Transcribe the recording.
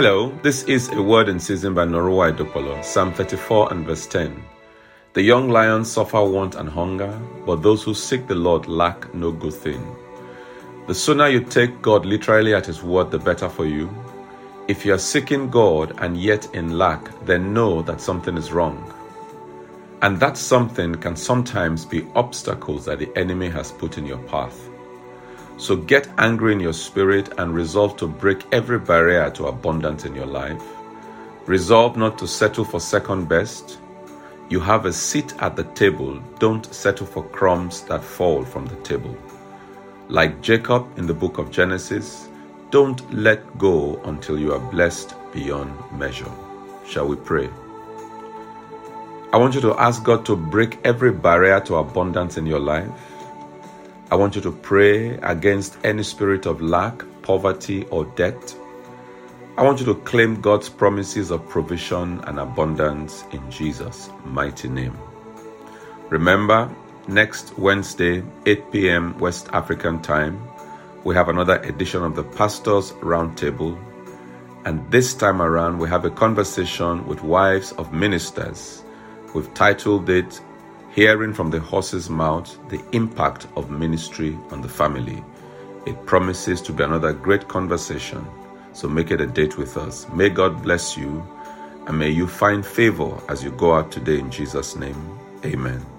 Hello, this is a word in season by Norua Edopolo, Psalm 34 and verse 10. The young lions suffer want and hunger, but those who seek the Lord lack no good thing. The sooner you take God literally at His word, the better for you. If you are seeking God and yet in lack, then know that something is wrong. And that something can sometimes be obstacles that the enemy has put in your path. So get angry in your spirit and resolve to break every barrier to abundance in your life. Resolve not to settle for second best. You have a seat at the table. Don't settle for crumbs that fall from the table. Like Jacob in the book of Genesis, don't let go until you are blessed beyond measure. Shall we pray? I want you to ask God to break every barrier to abundance in your life. I want you to pray against any spirit of lack, poverty, or debt. I want you to claim God's promises of provision and abundance in Jesus' mighty name. Remember, next Wednesday, 8 p.m. West African time, we have another edition of the Pastors Roundtable. And this time around, we have a conversation with wives of ministers. We've titled it hearing from the horse's mouth the impact of ministry on the family. It promises to be another great conversation, so make it a date with us. May God bless you and may you find favor as you go out today in Jesus' name. Amen.